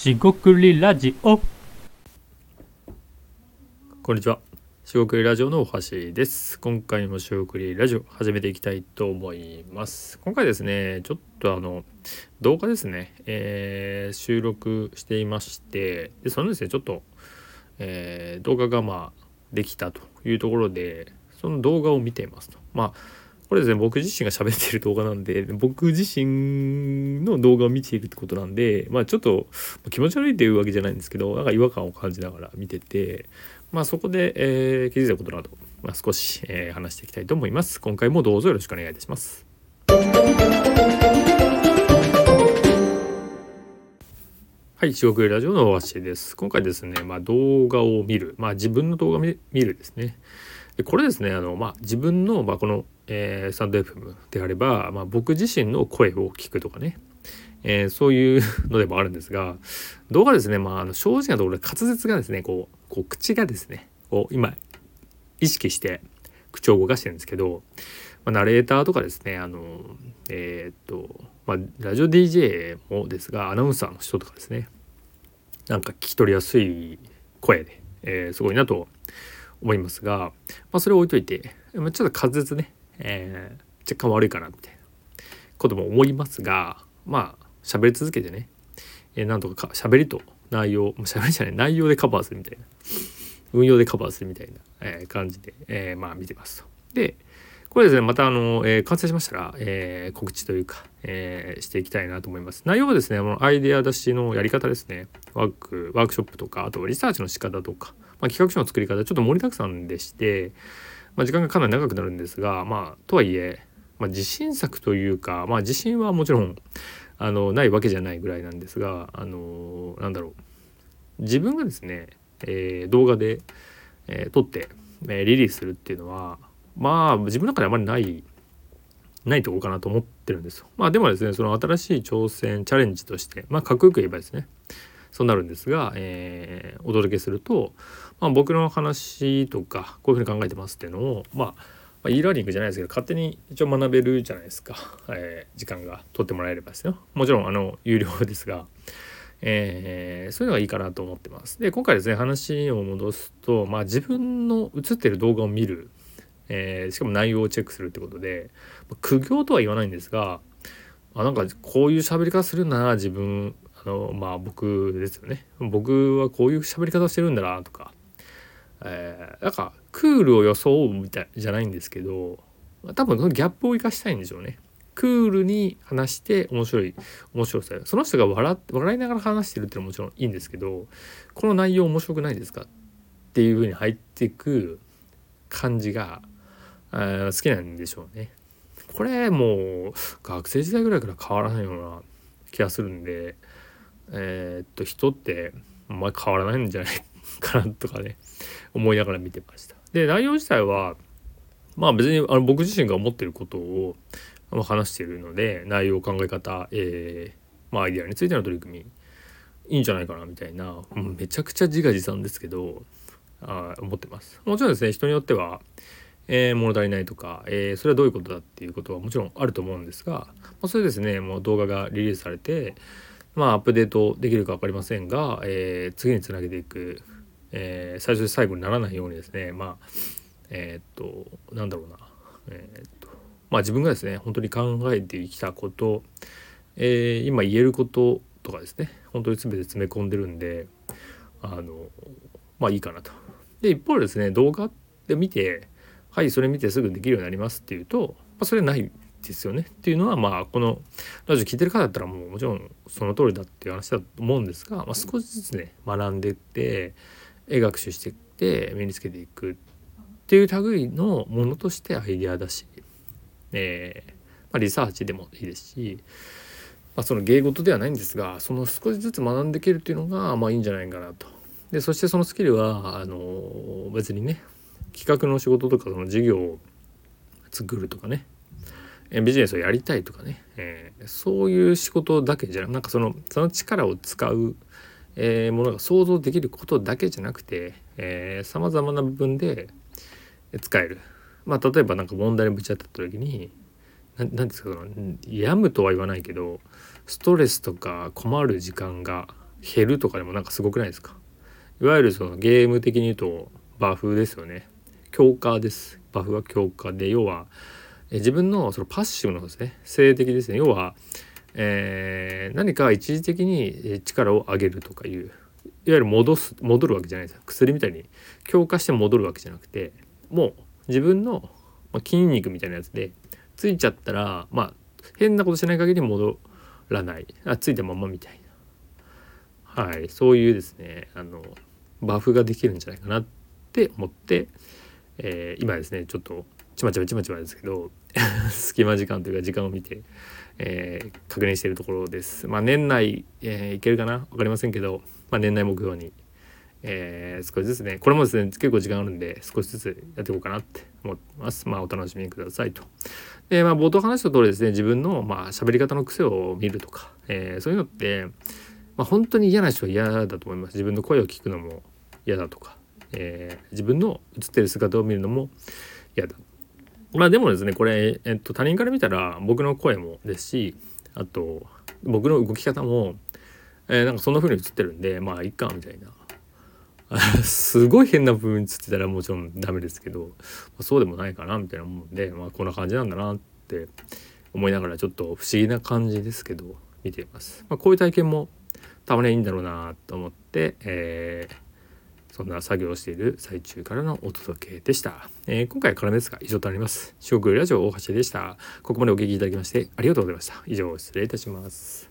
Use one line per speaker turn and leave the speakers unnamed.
しごくりラジオ
こんにちは。しごくりラジオの大橋です。今回もしごくりラジオ始めていきたいと思います。今回ですね、ちょっとあの動画ですね、えー収録していまして、でそのですね、ちょっと、えー動画がまあできたというところで、その動画を見ていますと。まあこれですね僕自身が喋ってる動画なんで僕自身の動画を見ているってことなんでまあちょっと気持ち悪いっていうわけじゃないんですけどなんか違和感を感じながら見ててまあそこで、えー気づいたことなど、まあ、少し、えー話していきたいと思います今回もどうぞよろしくお願いいたしますはい、四国ラジオの大橋です。今回ですね、まあ、動画を見る、まあ、自分の動画見るですね。これですね、あのまあ、自分の、まあ、この、えー、スタンド FM であれば、まあ、僕自身の声を聞くとかね、えーそういうのでもあるんですが、動画ですね、まあ、あの正直なところで滑舌がですね、こう、こう口がですね、こう今、意識して口を動かしてるんですけど、まあ、ナレーターとかですね、あの、えーっと、まあ、ラジオ DJ もですが、アナウンサーの人とかですね、なんか聞き取りやすい声で、えーすごいなと思いますが、まあ、それを置いといて、ま、ちょっと滑舌ね、えー若干悪いかなみたいなことも思いますがまあ喋り続けてね、えーなんとかか喋りと内容も 喋りじゃない内容でカバーするみたいな運用でカバーするみたいな、えー感じで、えーまあ見てますと。でこれですねまたあの、えー完成しましたら、えー告知というか、えーしていきたいなと思います。内容はですねあのアイデア出しのやり方ですねワークワークショップとかあとリサーチの仕方とか、まあ、企画書の作り方ちょっと盛りだくさんでして、まあ、時間がかなり長くなるんですがまあとはいえ、まあ、自信作というかまあ自信はもちろんあのないわけじゃないぐらいなんですがあのなんだろう自分がですね、えー動画で、えー撮って、えーリリースするっていうのはまあ自分の中であまりないないとこかなと思ってるんですよ。まあでもですねその新しい挑戦チャレンジとしてまあかっこよく言えばですねそうなるんですが、えーお届けすると、まあ、僕の話とかこういうふうに考えてますっていうのをまあまあ、e ラーニングじゃないですけど勝手に一応学べるじゃないですか、えー時間が取ってもらえればですよ。もちろんあの有料ですが、えーそういうのがいいかなと思ってます。で今回ですね話を戻すと、まあ、自分の映ってる動画を見る、えーしかも内容をチェックするってことで苦行とは言わないんですがあなんかこういう喋り方するんだな自分あのまあ僕ですよね僕はこういう喋り方してるんだなとかえーなんかクールを装うみたいじゃないんですけど多分そのギャップを生かしたいんでしょうね。クールに話して面白い面白さその人が笑って笑いながら話してるってのはもちろんいいんですけどこの内容面白くないですかっていう風に入っていく感じが好きなんでしょうね。これもう学生時代ぐらいから変わらないような気がするんでえーっと人ってあんまり変わらないんじゃないかなとかね思いながら見てました。で内容自体はまあ別にあの僕自身が思ってることを話しているので内容考え方、えーまあ、アイデアについての取り組みいいんじゃないかなみたいな、めちゃくちゃ自画自賛ですけどあ思ってます。もちろんですね人によっては、えー物足りないとか、えーそれはどういうことだっていうことはもちろんあると思うんですが、まあ、それですねもう動画がリリースされてまあアップデートできるか分かりませんが、えー次につなげていく、えー最初で最後にならないようにですねまあえーっとなんだろうなえーっとまあ自分がですね本当に考えてきたこと、えー今言えることとかですね本当に全て詰め込んでるんであのまあいいかなと。で一方ですね動画で見てはいそれ見てすぐできるようになりますっていうと、まあ、それないですよねっていうのはまあこのラジオ聞いてる方だったらもうもちろんその通りだっていう話だと思うんですが、まあ、少しずつね学んでいって絵学習していって身につけていくっていう類のものとしてアイデアだし、えーまあ、リサーチでもいいですし、まあ、その芸事ではないんですがその少しずつ学んでいけるっていうのがまあいいんじゃないかなと。でそしてそのスキルはあの別にね企画の仕事とかその事業を作るとかねえビジネスをやりたいとかね、えーそういう仕事だけじゃなんかそのその力を使う、えーものが想像できることだけじゃなくてさまざまな部分で使える。まあ例えばなんか問題にぶち当たった時にななんですかその病むとは言わないけどストレスとか困る時間が減るとかでもなんかすごくないですか？いわゆるそのゲーム的に言うとバフですよね。強化です。バフは強化で要は自分のそのパッシブのですね性的ですね。要は、えー、何か一時的に力を上げるとかいういわゆる戻す戻るわけじゃないです薬みたいに強化して戻るわけじゃなくてもう自分の筋肉みたいなやつでついちゃったらまあ変なことしない限り戻らない。あついたままみたいな。はいそういうですねあのバフができるんじゃないかなって思って、えー、今ですねちょっとちまちまちまちまですけど 隙間時間というか時間を見て、えー、確認しているところです。まあ年内、えー、いけるかな？分かりませんけど、まあ、年内目標に、えー、少しずつねこれもですね結構時間あるんで少しずつやっていこうかなって思ってます。まあお楽しみくださいと。でまあ冒頭話した通りですね自分のまあ喋り方の癖を見るとか、えー、そういうのって、まあ、本当に嫌な人は嫌だと思います。自分の声を聞くのも嫌だとか、えー、自分の映ってる姿を見るのも嫌だまあでもですねこれ、えっと、他人から見たら僕の声もですしあと僕の動き方も、えー、なんかそんな風に映ってるんでまあいっかみたいな すごい変な部分に映ってたらもちろんダメですけど、まあ、そうでもないかなみたいな思うんでまあこんな感じなんだなって思いながらちょっと不思議な感じですけど見ています。まあ、こういう体験もたまにいいんだろうなと思って、えーそんな作業をしている最中からのお届けでした。えー、今回からですが以上となります。四国ラジオ大橋でした。ここまでお聴きいただきましてありがとうございました。以上失礼いたします。